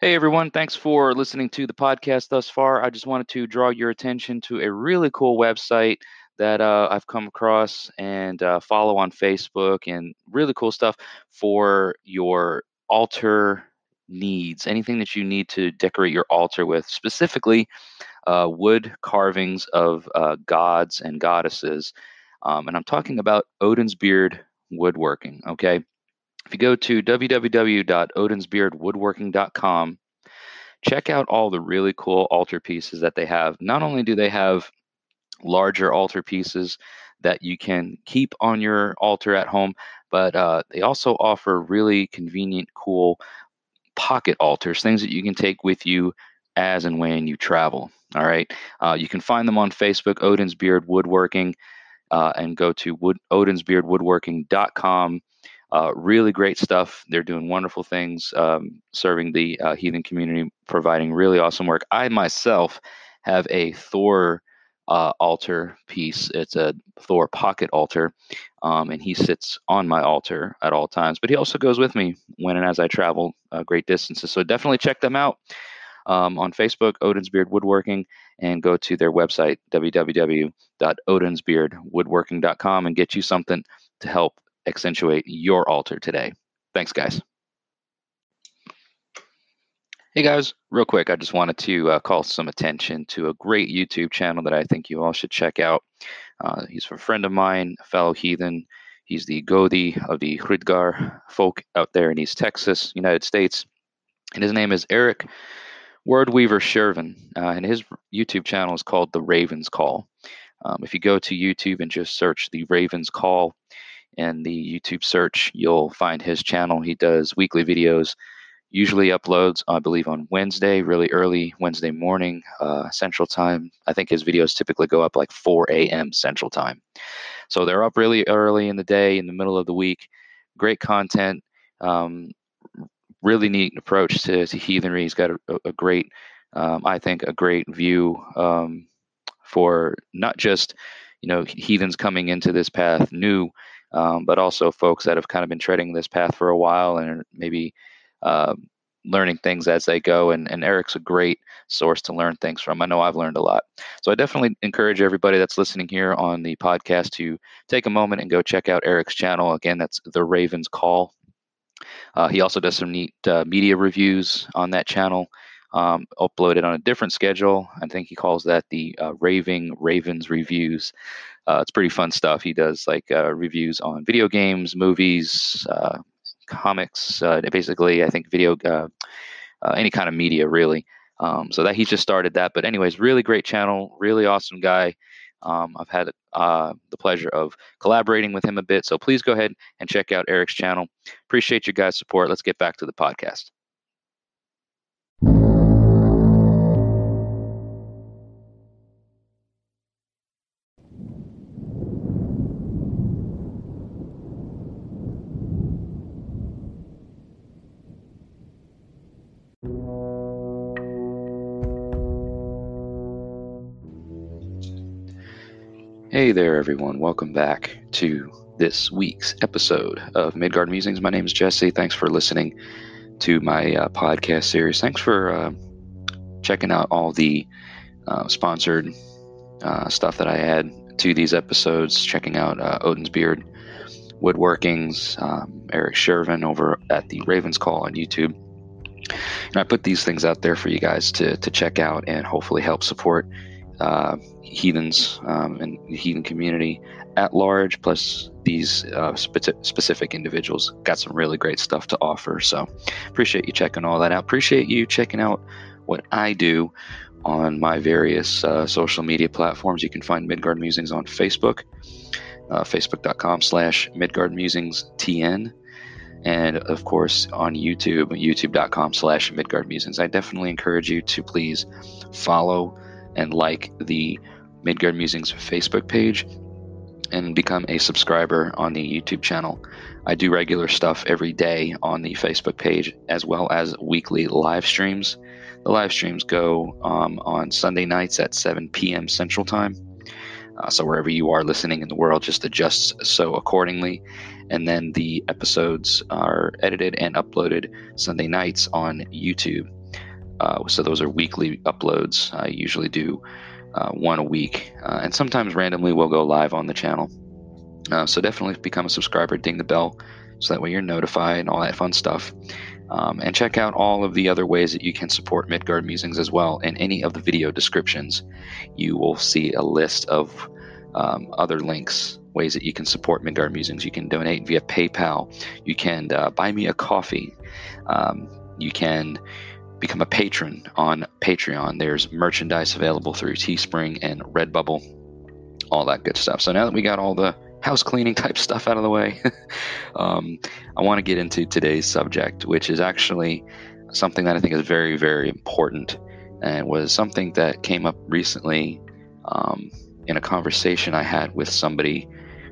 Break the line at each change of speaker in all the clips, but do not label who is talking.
Hey everyone, thanks for listening to the podcast thus far. I just wanted to draw your attention to a really cool website that uh, I've come across and uh, follow on Facebook and really cool stuff for your altar needs, anything that you need to decorate your altar with, specifically uh, wood carvings of uh, gods and goddesses. Um, and I'm talking about Odin's Beard Woodworking, okay? If you go to www.odinsbeardwoodworking.com, check out all the really cool altar pieces that they have. Not only do they have larger altar pieces that you can keep on your altar at home, but uh, they also offer really convenient, cool pocket altars, things that you can take with you as and when you travel. All right. Uh, you can find them on Facebook, Odin's Beard Woodworking, uh, and go to wood, odinsbeardwoodworking.com uh, really great stuff. They're doing wonderful things, um, serving the uh, heathen community, providing really awesome work. I myself have a Thor uh, altar piece. It's a Thor pocket altar, um, and he sits on my altar at all times. But he also goes with me when and as I travel uh, great distances. So definitely check them out um, on Facebook, Odin's Beard Woodworking, and go to their website, www.odinsbeardwoodworking.com, and get you something to help accentuate your altar today. Thanks, guys. Hey guys, real quick, I just wanted to uh, call some attention to a great YouTube channel that I think you all should check out. Uh, he's a friend of mine, a fellow heathen. He's the Godi of the Hridgar folk out there in East Texas, United States. And his name is Eric Wordweaver Shervin. Uh, and his YouTube channel is called The Raven's Call. Um, if you go to YouTube and just search The Raven's Call, in the YouTube search, you'll find his channel. He does weekly videos, usually uploads, I believe, on Wednesday, really early Wednesday morning, uh, Central Time. I think his videos typically go up like 4 a.m. Central Time. So they're up really early in the day, in the middle of the week. Great content. Um, really neat approach to, to heathenry. He's got a, a great, um, I think, a great view um, for not just you know heathens coming into this path new um, but also folks that have kind of been treading this path for a while and maybe uh, learning things as they go. And, and Eric's a great source to learn things from. I know I've learned a lot. So I definitely encourage everybody that's listening here on the podcast to take a moment and go check out Eric's channel. Again, that's The Raven's Call. Uh, he also does some neat uh, media reviews on that channel, um, uploaded on a different schedule. I think he calls that the uh, Raving Ravens Reviews. Uh, it's pretty fun stuff. He does like uh, reviews on video games, movies, uh, comics, uh, basically, I think video, uh, uh, any kind of media, really. Um, so that he just started that. But, anyways, really great channel, really awesome guy. Um, I've had the pleasure of collaborating with him a bit. So please go ahead and check out Eric's channel. Appreciate your guys' support. Let's get back to the podcast. Hey there, everyone. Welcome back to this week's episode of Midgard Musings. My name is Jesse. Thanks for listening to my uh, podcast series. Thanks for uh, checking out all the uh, sponsored uh, stuff that I add to these episodes, checking out uh, Odin's Beard Woodworkings, um, Eric Shervin over at the Ravens Call on YouTube. And I put these things out there for you guys to, to check out and hopefully help support uh, heathens um, and heathen community at large, plus these uh, spe- specific individuals got some really great stuff to offer. So appreciate you checking all that out. Appreciate you checking out what I do on my various uh, social media platforms. You can find Midgard Musings on Facebook, uh, facebook.com slash Midgard Musings TN. and of course on YouTube, youtube.com slash Midgard Musings. I definitely encourage you to please follow and like the Midgard Musings Facebook page and become a subscriber on the YouTube channel. I do regular stuff every day on the Facebook page as well as weekly live streams. The live streams go um, on Sunday nights at 7 p.m. Central Time. Uh, so wherever you are listening in the world, just adjust so accordingly. And then the episodes are edited and uploaded Sunday nights on YouTube. Uh, so those are weekly uploads. I usually do uh, one a week, uh, and sometimes randomly we'll go live on the channel. Uh, so definitely become a subscriber, ding the bell, so that way you're notified and all that fun stuff. Um, and check out all of the other ways that you can support Midgard Musings as well. In any of the video descriptions, you will see a list of um, other links, ways that you can support Midgard Musings. You can donate via PayPal. You can uh, buy me a coffee. Um, you can become a patron on Patreon. There's merchandise available through Teespring and Redbubble, all that good stuff. So now that we got all the house cleaning type stuff out of the way, um, I want to get into today's subject, which is actually something that I think is very, very important and was something that came up recently um, in a conversation I had with somebody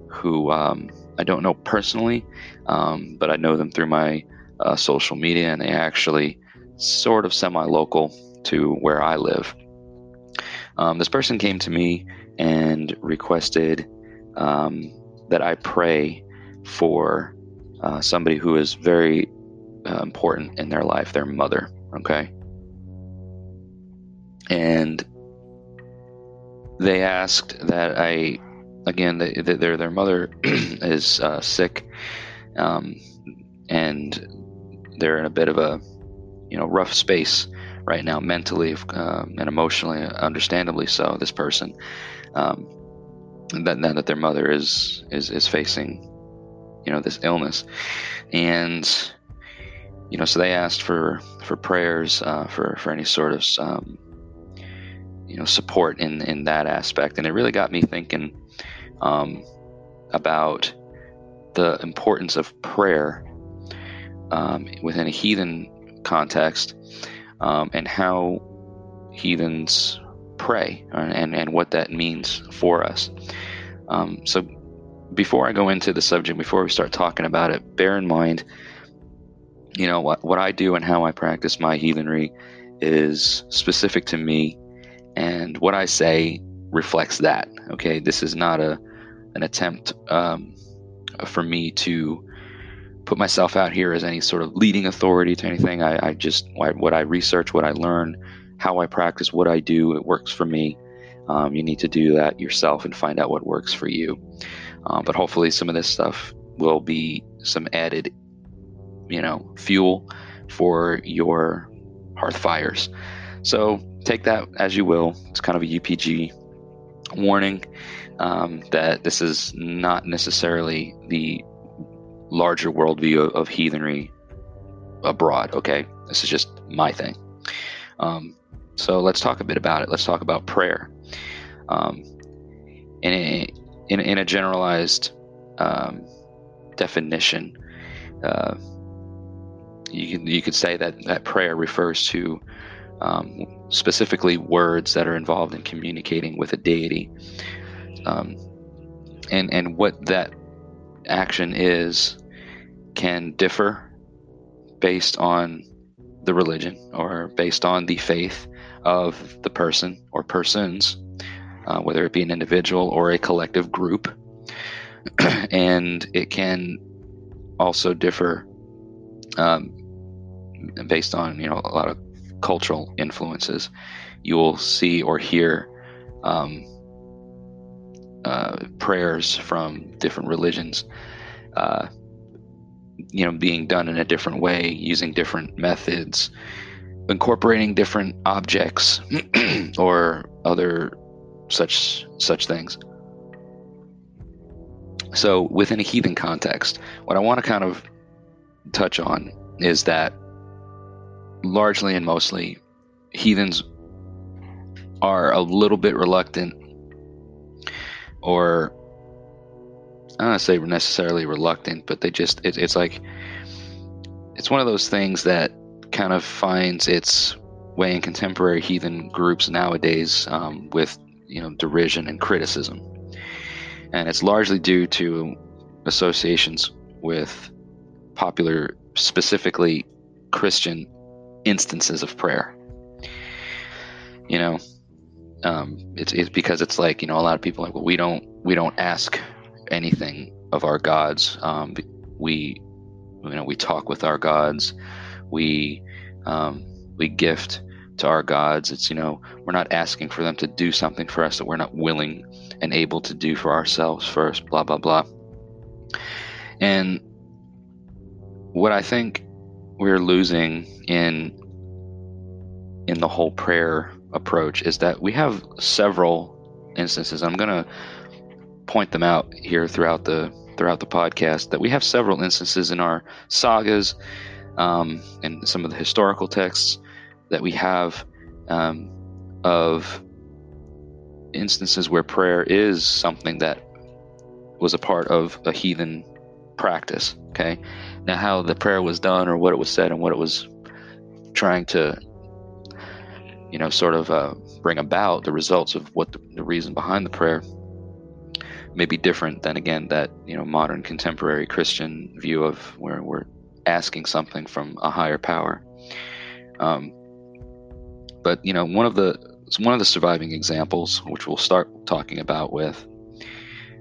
who um, I don't know personally, um, but I know them through my uh, social media, and they actually sort of semi local to where I live. Um, this person came to me and requested um, that I pray for uh, somebody who is very uh, important in their life, their mother. Okay. And they asked that I, again, they, their their mother is uh, sick, um, and they're in a bit of a you know rough space right now mentally um, and emotionally understandably so this person um, that that their mother is is is facing you know this illness. And you know so they asked for for prayers uh, for for any sort of um, you know support in in that aspect. And it really got me thinking um, about the importance of prayer um, within a heathen context um, and how heathens pray and, and what that means for us. Um, so, before I go into the subject, before we start talking about it, bear in mind, you know, what, what I do and how I practice my heathenry is specific to me, and what I say reflects that. Okay, this is not a an attempt um, for me to put myself out here as any sort of leading authority to anything. I, I just what I research, what I learn, how I practice, what I do, it works for me. Um, you need to do that yourself and find out what works for you. Um, but hopefully, some of this stuff will be some added, you know, fuel for your hearth fires. So take that as you will. It's kind of a UPG warning um, that this is not necessarily the larger worldview of, heathenry abroad. Okay, this is just my thing. Um, so let's talk a bit about it. Let's talk about prayer. Um, in, a, in, in a generalized um, definition, uh, you can you could say that that prayer refers to um, specifically words that are involved in communicating with a deity, um, and and what that action is can differ based on the religion or based on the faith of the person or persons, uh, whether it be an individual or a collective group. and it can also differ um, based on you know a lot of cultural influences. You will see or hear um, uh, prayers from different religions, uh, you know, being done in a different way, using different methods, incorporating different objects or other such such things. So, within a heathen context, what I want to kind of touch on is that largely and mostly heathens are a little bit reluctant or I don't say necessarily reluctant, but they just it, it's like it's one of those things that kind of finds its way in contemporary heathen groups nowadays um, with you know derision and criticism, and it's largely due to associations with popular, specifically Christian instances of prayer. You know, um, it's, it's because it's like you know a lot of people like well we don't we don't ask anything of our gods. Um, we you know we talk with our gods. We um, we gift to our gods. It's you know we're not asking for them to do something for us that we're not willing and able to do for ourselves first. Blah blah blah. And what I think we're losing in in the whole prayer approach is that we have several instances. I'm going to point them out here throughout the throughout the podcast that we have several instances in our sagas um, and some of the historical texts that we have um, of instances where prayer is something that was a part of a heathen practice. Okay, now how the prayer was done or what it was said and what it was trying to you know, sort of uh, bring about the results of what the, the, reason behind the prayer may be different than again that you know modern contemporary Christian view of where we're asking something from a higher power. Um, but you know, one of the one of the surviving examples, which we'll start talking about with,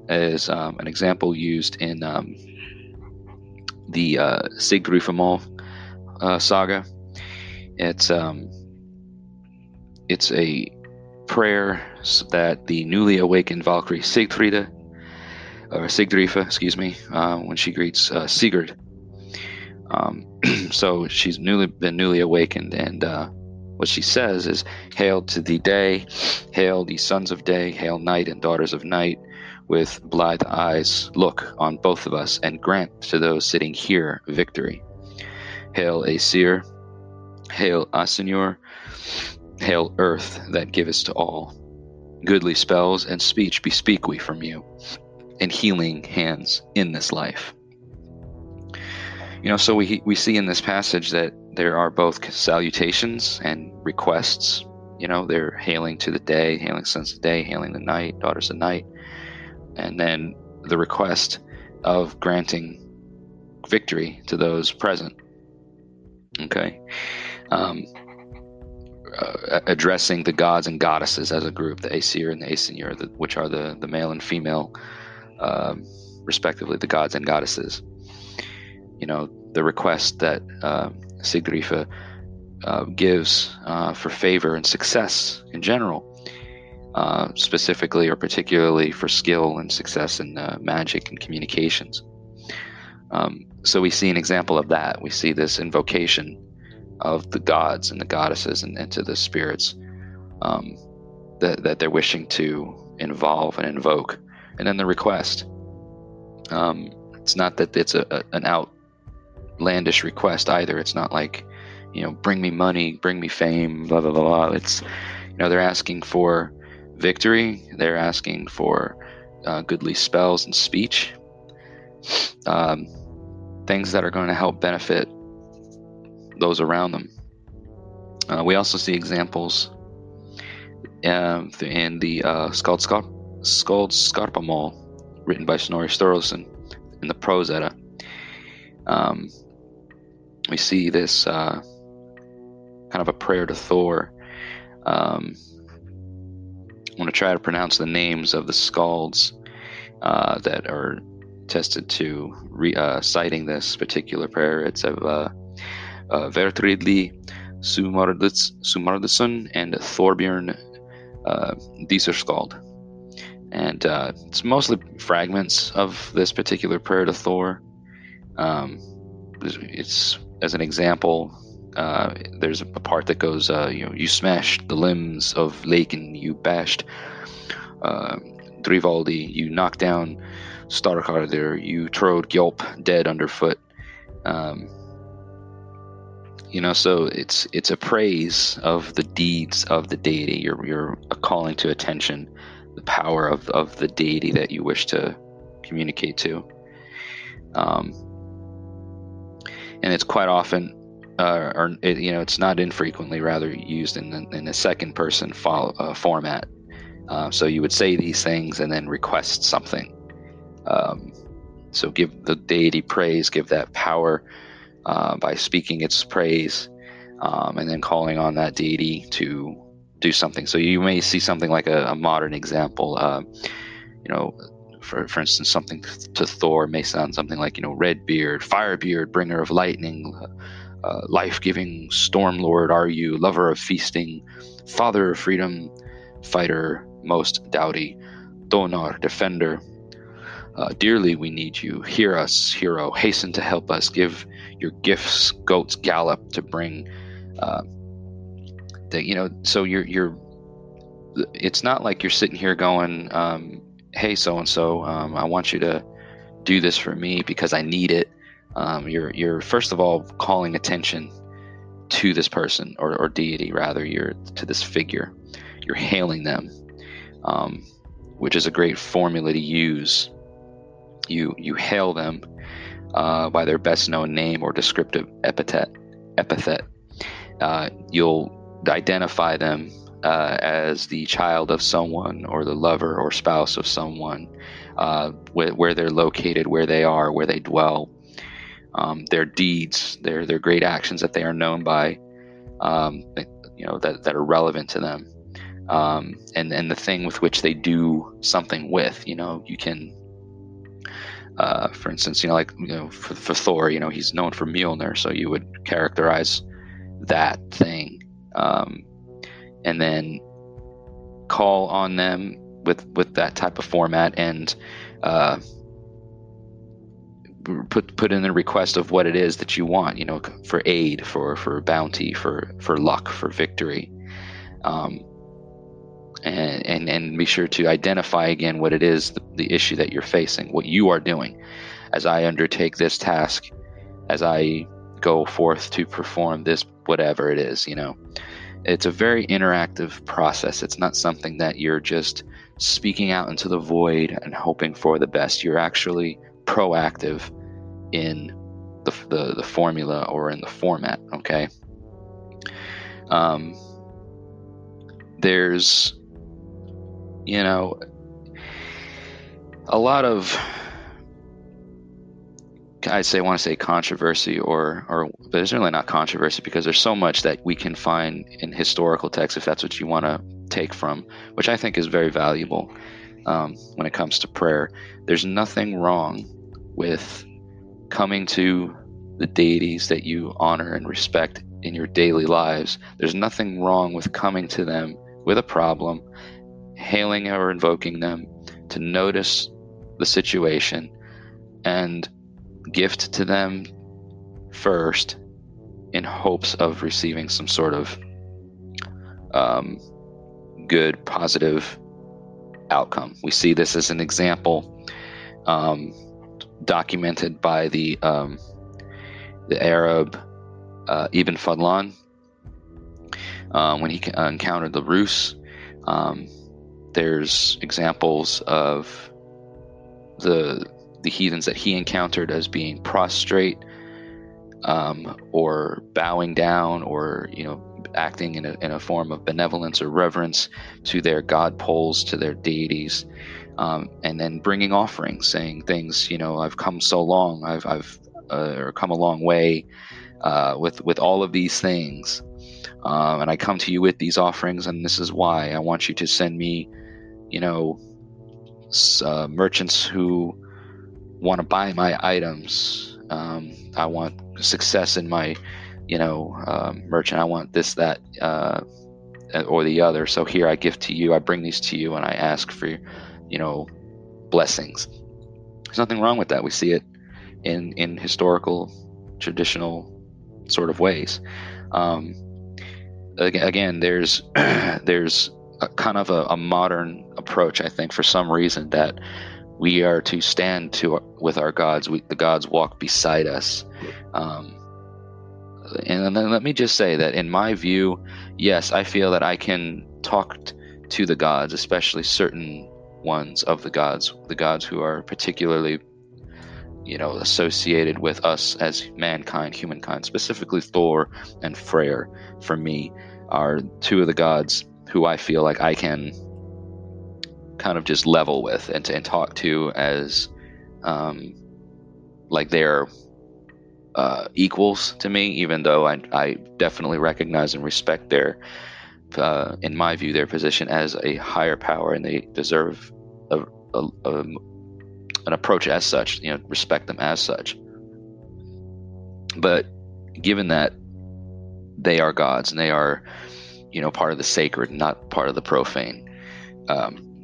is um, an example used in um, the uh, Sigdrifamol uh, saga. It's um, it's a prayer that the newly awakened Valkyrie Sigfrida, or Sigdrifa, excuse me, uh, when she greets uh, Sigurd. Um, so she's newly been newly awakened, and uh, what she says is, "Hail to the day, hail the sons of day, hail night and daughters of night." With blithe eyes, look on both of us, and grant to those sitting here victory. Hail Aesir, hail Asynjur, Hail earth that givest to all. Goodly spells and speech bespeak we from you, and healing hands in this life. You know, so we, we see in this passage that there are both salutations and requests. You know, they're hailing to the day, hailing sons of day, hailing the night, daughters of night. And then the request of granting victory to those present. Okay. Um, uh, addressing the gods and goddesses as a group, the Aesir and the Aesir, which are the, the male and female, um, respectively, the gods and goddesses. You know, the request that uh, Sigdrifa uh, gives uh, for favor and success in general, uh, specifically or particularly for skill and success in uh, magic and communications. Um, so we see an example of that. We see this invocation of the gods and the goddesses and, and to the spirits um, that, that they're wishing to involve and invoke. And then the request. Um, it's not that it's a, a, an outlandish request either. It's not like, you know, bring me money, bring me fame, blah, blah, blah, blah. It's, you know, they're asking for victory, they're asking for uh, goodly spells and speech, um, things that are going to help benefit those around them. Uh, we also see examples uh, in the uh, Skald written by Snorri Sturluson in the Prose Edda. Um, we see this uh, kind of a prayer to Thor. Um, I'm going to try to pronounce the names of the Skalds uh, that are tested to re- uh, citing this particular prayer. It's of uh, uh, Vertridli Sumardason and Thorbjorn uh, Disarskald. And uh, it's mostly fragments of this particular prayer to Thor. Um, it's as an example, uh, there's a part that goes, uh, you know, you smashed the limbs of Laken, you bashed uh, Drivaldi, you knocked down Starkardir, you trod Gjolp dead underfoot. Um, you know so it's it's a praise of the deeds of the deity you're you're calling to attention the power of of the deity that you wish to communicate to um and it's quite often, uh, or it, you know, it's not infrequently rather used in in a second person fo- uh, format. Uh, so you would say these things and then request something. Um, so give the deity praise, give that power uh, by speaking its praise, um, and then calling on that deity to do something. So you may see something like a, a modern example. Uh, you know, for for instance, something to Thor may sound something like you know, Redbeard, Firebeard, bringer of lightning, uh, uh, life-giving storm lord are you, lover of feasting, father of freedom, fighter most doughty, Donar, defender. Uh, dearly we need you. Hear us, hero. Hasten to help us. Give your gifts, goats gallop to bring. Uh, that you know. So you're you're. It's not like you're sitting here going, um, "Hey, so and so, I want you to do this for me because I need it." Um, you're you're first of all calling attention to this person or, or deity, rather. You're to this figure. You're hailing them um, which is a great formula to use. You you hail them uh, by their best known name or descriptive epithet. Epithet. Uh, you'll identify them uh, as the child of someone or the lover or spouse of someone, uh, wh- where they're located, where they are, where they dwell, um, their deeds, their their great actions that they are known by, um, you know that that are relevant to them um, and and the thing with which they do something with. You know, you can, uh, for instance, you know, like you know, for, for Thor, you know, he's known for Mjolnir, so you would characterize that thing, um, and then call on them with with that type of format and. Uh, put put in a request of what it is that you want you know for aid for for bounty for for luck for victory um, and, and, and be sure to identify again what it is the, the issue that you're facing, what you are doing. As I undertake this task, as I go forth to perform this, whatever it is, you know, it's a very interactive process. It's not something that you're just speaking out into the void and hoping for the best. You're actually proactive in the, the, the formula or in the format, okay? Um, there's you know, a lot of I say want to say controversy or or but there's really not controversy because there's so much that we can find in historical texts if that's what you want to take from, which I think is very valuable um, when it comes to prayer. There's nothing wrong with coming to the deities that you honor and respect in your daily lives. There's nothing wrong with coming to them with a problem hailing or invoking them to notice the situation and gift to them first in hopes of receiving some sort of um, good, positive outcome. We see this as an example um, documented by the um, the Arab uh, Ibn Fadlan uh, when he encountered the Rus. Um, there's examples of the the heathens that he encountered as being prostrate um, or bowing down or you know acting in a, in a form of benevolence or reverence to their god poles to their deities um, and then bringing offerings saying things you know i've come so long i've, I've uh, or come a long way uh, with with all of these things um, and i come to you with these offerings and this is why. I want you to send me you know, uh, merchants who want to buy my items. Um, I want success in my, you know, uh, merchant. I want this, that, uh, or the other. So here I give to you. I bring these to you, and I ask for, you know, blessings. There's nothing wrong with that. We see it in in historical, traditional sort of ways. Um, again, there's there's a kind of a, a, modern approach, I think, for some reason that we are to stand to with our gods. We, the gods walk beside us. Um, and then let me just say that, in my view, yes, I feel that I can talk t- to the gods, especially certain ones of the gods, the gods who are particularly you know, associated with us as mankind, humankind, specifically Thor and Freyr, for me, are two of the gods who I feel like I can kind of just level with and, and talk to as um, like they're uh, equals to me, even though I, I definitely recognize and respect their, uh, in my view, their position as a higher power and they deserve a, a, a an approach as such, you know, respect them as such. But given that they are gods and they are, you know, part of the sacred, not part of the profane, um,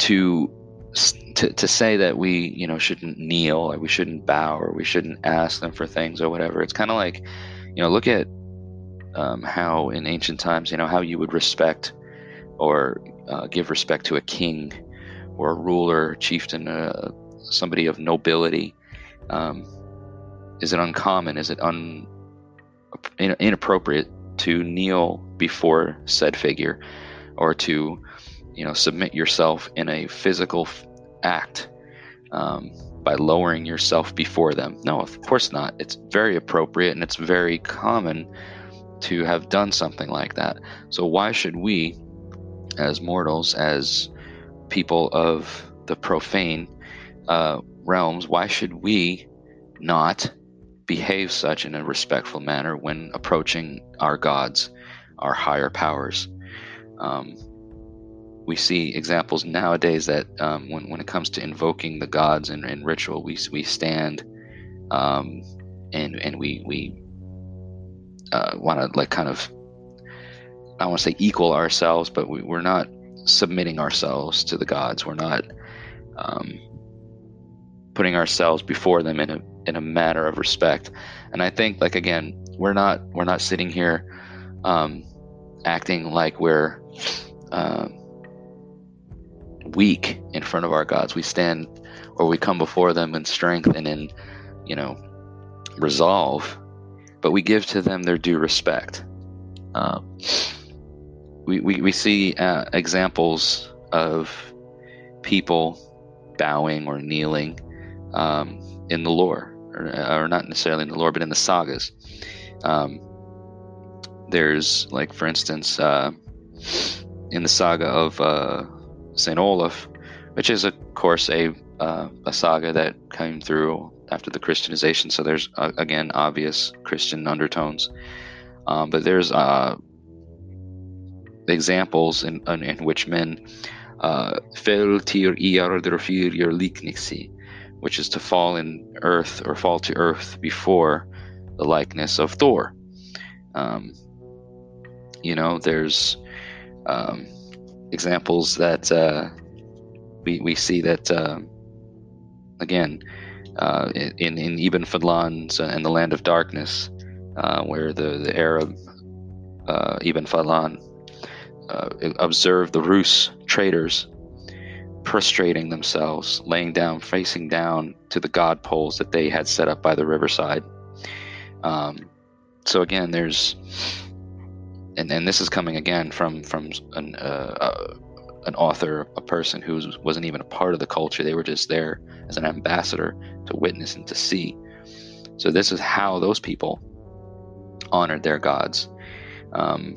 to to to say that we, you know, shouldn't kneel or we shouldn't bow or we shouldn't ask them for things or whatever. It's kind of like, you know, look at um, how in ancient times, you know, how you would respect or uh, give respect to a king or a ruler, chieftain, uh, somebody of nobility? Um, is it uncommon? Is it un, inappropriate to kneel before said figure or to, you know, submit yourself in a physical act um, by lowering yourself before them? No, of course not. It's very appropriate and it's very common to have done something like that. So why should we, as mortals, as people of the profane uh, realms, why should we not behave such in a respectful manner when approaching our gods, our higher powers? Um, we see examples nowadays that um, when, when it comes to invoking the gods and, in ritual, we, we stand um, and, and we, we uh, want to like kind of, I want to say equal ourselves, but we, we're not submitting ourselves to the gods. We're not um, putting ourselves before them in a in a matter of respect. And I think, like again, we're not we're not sitting here um, acting like we're uh, weak in front of our gods. We stand or we come before them in strength and in you know resolve, but we give to them their due respect. Um, we, we, we see uh, examples of people bowing or kneeling um, in the lore, or, or, not necessarily in the lore, but in the sagas. Um, there's, like, for instance, uh, in the saga of uh, St. Olaf, which is, of course, a, uh, a saga that came through after the Christianization, so there's, uh, again, obvious Christian undertones. Um, but there's uh, examples in, in, in which men uh, fell til iardrofir likniksi, which is to fall in earth or fall to earth before the likeness of Thor. Um, you know, there's um, examples that uh, we, we see that, uh, again, uh, in, in Ibn Fadlan's and the Land of Darkness, uh, where the, the Arab uh, Ibn Fadlan uh, observed the Rus traders prostrating themselves, laying down, facing down to the god poles that they had set up by the riverside. Um, so again, there's, and, and this is coming again from from an uh, uh, an author, a person who wasn't even a part of the culture. They were just there as an ambassador to witness and to see. So this is how those people honored their gods. Um,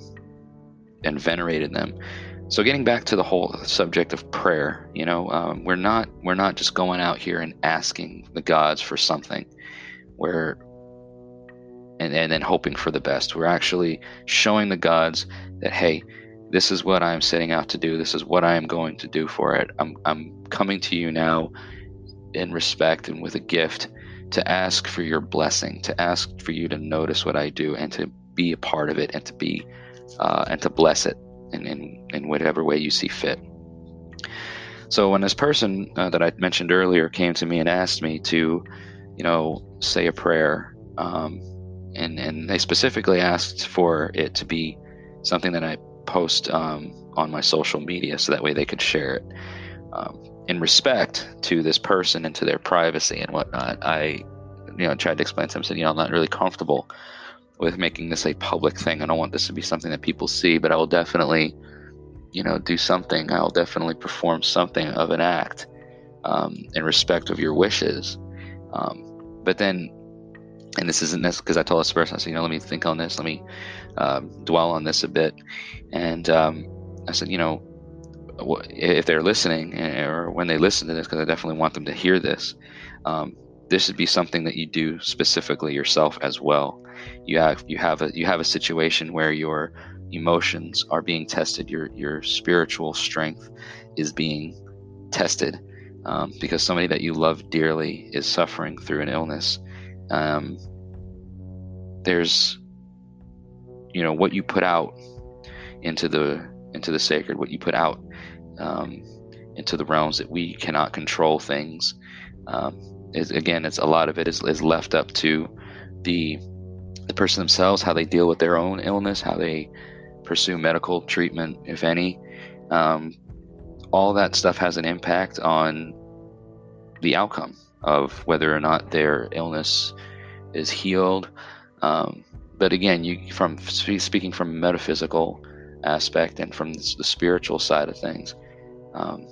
and venerated them. So getting back to the whole subject of prayer, you know, um, we're not we're not just going out here and asking the gods for something, where and, and then hoping for the best. We're actually showing the gods that hey, this is what I'm setting out to do. This is what I am going to do for it. I'm I'm coming to you now in respect and with a gift to ask for your blessing, to ask for you to notice what I do and to be a part of it and to be uh, and to bless it in, in, in whatever way you see fit. So when this person uh, that I mentioned earlier came to me and asked me to, you know, say a prayer, um, and and they specifically asked for it to be something that I post um, on my social media, so that way they could share it. Um, in respect to this person and to their privacy and whatnot, I, you know, tried to explain to them, said, you know, I'm not really comfortable with making this a public thing. I don't want this to be something that people see, but I will definitely, you know, do something. I will definitely perform something of an act um, in respect of your wishes. Um, but then, and this isn't this because I told this person, I said, you know, let me think on this, let me um, dwell on this a bit. And um, I said, you know, if they're listening eh, or when they listen to this, because I definitely want them to hear this, um, this would be something that you do specifically yourself as well. You have you have a you have a situation where your emotions are being tested, your your spiritual strength is being tested um, because somebody that you love dearly is suffering through an illness. Um, there's you know what you put out into the into the sacred, what you put out um, into the realms that we cannot control things. Um, is, again, it's a lot of it is, is left up to the the person themselves, how they deal with their own illness, how they pursue medical treatment, if any. Um, all that stuff has an impact on the outcome of whether or not their illness is healed. Um, but again, you from speaking from a metaphysical aspect and from the spiritual side of things, um,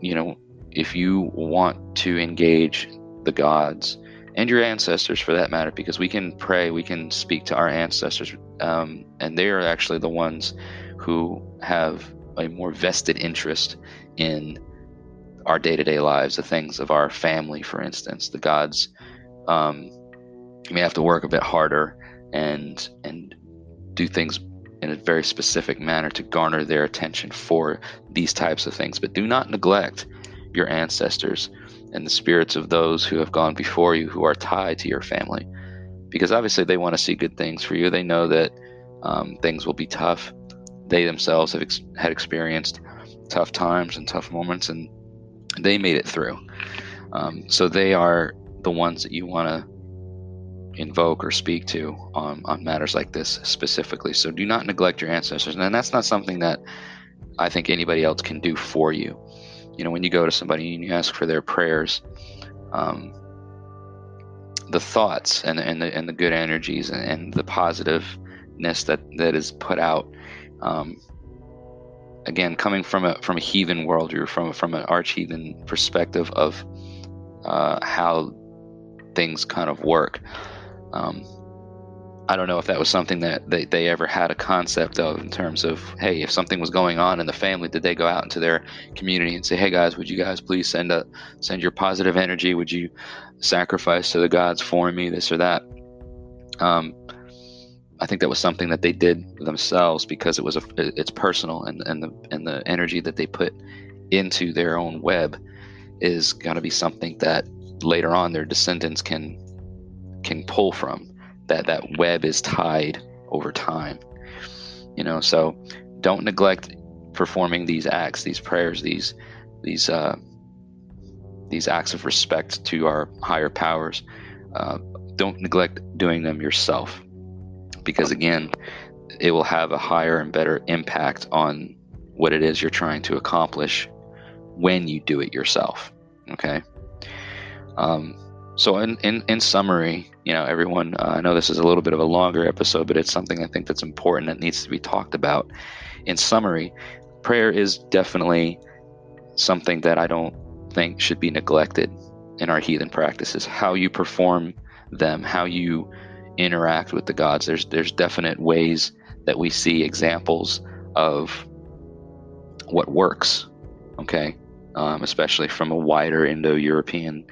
you know, if you want to engage the gods and your ancestors for that matter, because we can pray, we can speak to our ancestors, um, and they are actually the ones who have a more vested interest in our day-to-day lives, the things of our family, for instance. The gods um, may have to work a bit harder and and do things in a very specific manner to garner their attention for these types of things. But do not neglect your ancestors and the spirits of those who have gone before you who are tied to your family. Because obviously they want to see good things for you. They know that um, things will be tough. They themselves have ex- had experienced tough times and tough moments, and they made it through. Um, so they are the ones that you want to invoke or speak to on, on matters like this specifically. So do not neglect your ancestors. And that's not something that I think anybody else can do for you. You know, when you go to somebody and you ask for their prayers, um, the thoughts and, and, the, and the good energies and, and the positiveness that, that is put out, um, again, coming from a, from a heathen world or from, from an arch heathen perspective of uh, how things kind of work. Um, I don't know if that was something that they, they ever had a concept of in terms of, hey, if something was going on in the family, did they go out into their community and say, hey guys, would you guys please send a send your positive energy? Would you sacrifice to the gods for me, this or that? Um, I think that was something that they did themselves because it was a it's personal and, and the and the energy that they put into their own web is going to be something that later on their descendants can can pull from that that web is tied over time you know? So don't neglect performing these acts these prayers these these uh, these acts of respect to our higher powers. Uh, don't neglect doing them yourself because again it will have a higher and better impact on what it is you're trying to accomplish when you do it yourself okay um, so in, in, in summary you know, everyone, uh, I know this is a little bit of a longer episode, but it's something I think that's important that needs to be talked about. In summary, prayer is definitely something that I don't think should be neglected in our heathen practices. How you perform them, how you interact with the gods. There's there's definite ways that we see examples of what works. Okay, um, especially from a wider Indo-European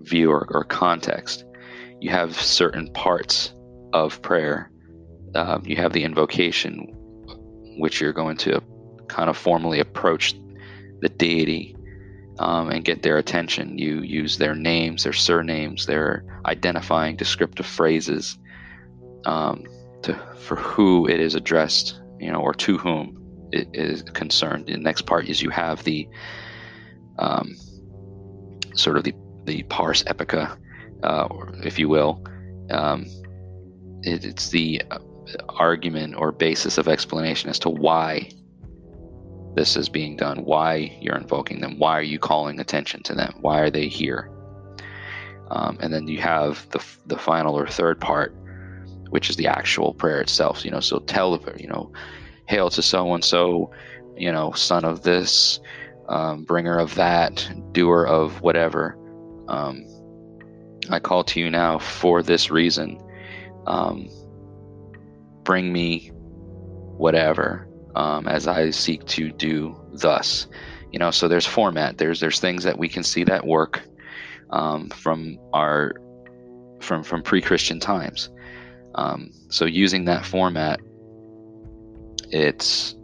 view or, or context you have certain parts of prayer. Um, you have the invocation, which you're going to kind of formally approach the deity um, and get their attention. You use their names, their surnames, their identifying descriptive phrases um, to, for who it is addressed, you know, or to whom it is concerned. The next part is you have the um, sort of the the pars epica, uh, if you will. Um, it, it's the uh, argument or basis of explanation as to why this is being done, why you're invoking them, why are you calling attention to them, why are they here. Um, and then you have the, the final or third part, which is the actual prayer itself. You know, so tell the you know, hail to so and so, you know, son of this, um, bringer of that, doer of whatever Um, I call to you now for this reason. Um, bring me whatever um, as I seek to do thus. You know, so there's format. There's there's things that we can see that work um, from our from from pre-Christian times. Um, so using that format, it's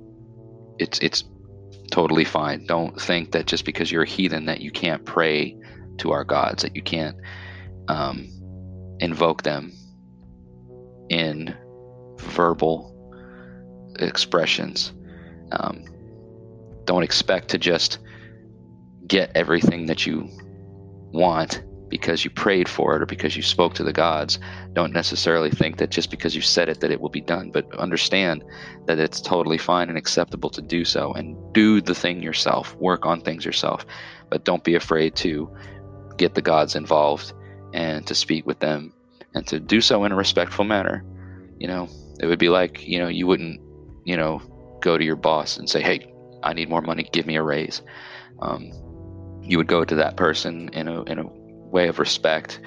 it's it's totally fine. Don't think that just because you're a heathen that you can't pray to our gods, that you can't um, invoke them in verbal expressions. Um, don't expect to just get everything that you want because you prayed for it or because you spoke to the gods. Don't necessarily think that just because you said it that it will be done, but understand that it's totally fine and acceptable to do so and do the thing yourself. Work on things yourself, but don't be afraid to get the gods involved and to speak with them and to do so in a respectful manner. You know, it would be like, you know, you wouldn't, you know, go to your boss and say, "Hey, I need more money, give me a raise." Um, you would go to that person in a in a way of respect,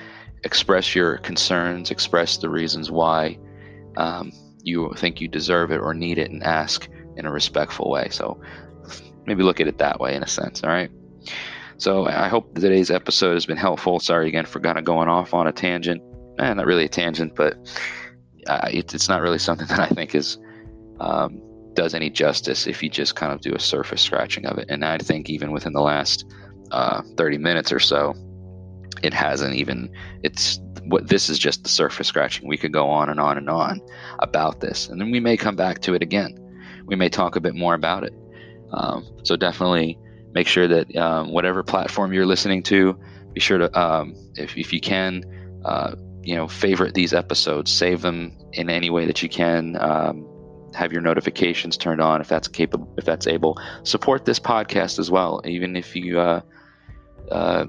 express your concerns, express the reasons why um, you think you deserve it or need it, and ask in a respectful way. So maybe look at it that way in a sense. All right. So I hope today's episode has been helpful. Sorry again for kind of going off on a tangent. Eh, not really a tangent, but uh, it, it's not really something that I think is um, does any justice if you just kind of do a surface scratching of it. And I think even within the last uh, 30 minutes or so, it hasn't even it's what this is just the surface scratching. We could go on and on and on about this. And then we may come back to it again. We may talk a bit more about it. Um, so definitely make sure that um, whatever platform you're listening to be sure to um, if, if you can uh, you know favorite these episodes. Save them in any way that you can. Um, have your notifications turned on if that's capable if that's able support this podcast as well even if you uh, uh,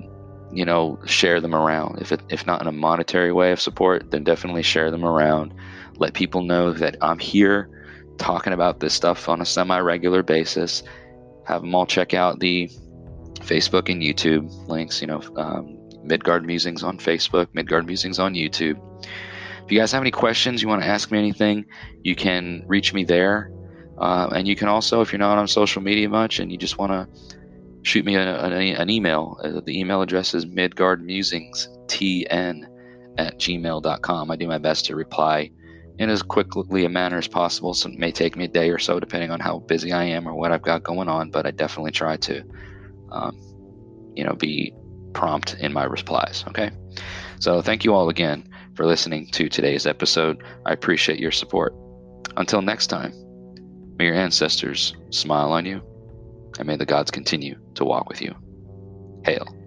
you know, share them around. If it, if not in a monetary way of support, then definitely share them around. Let people know that I'm here talking about this stuff on a semi-regular basis. Have them all check out the Facebook and YouTube links. You know, um, Midgard Musings on Facebook, Midgard Musings on YouTube. If you guys have any questions, you want to ask me anything, you can reach me there. Uh, and you can also, if you're not on social media much and you just want to shoot me a, a, an email. Uh, the email address is midgardmusingstn at gmail.com. I do my best to reply in as quickly a manner as possible. So it may take me a day or so, depending on how busy I am or what I've got going on. But I definitely try to, um, you know, be prompt in my replies. Okay. So thank you all again for listening to today's episode. I appreciate your support. Until next time, may your ancestors smile on you and may the gods continue to walk with you. Hail.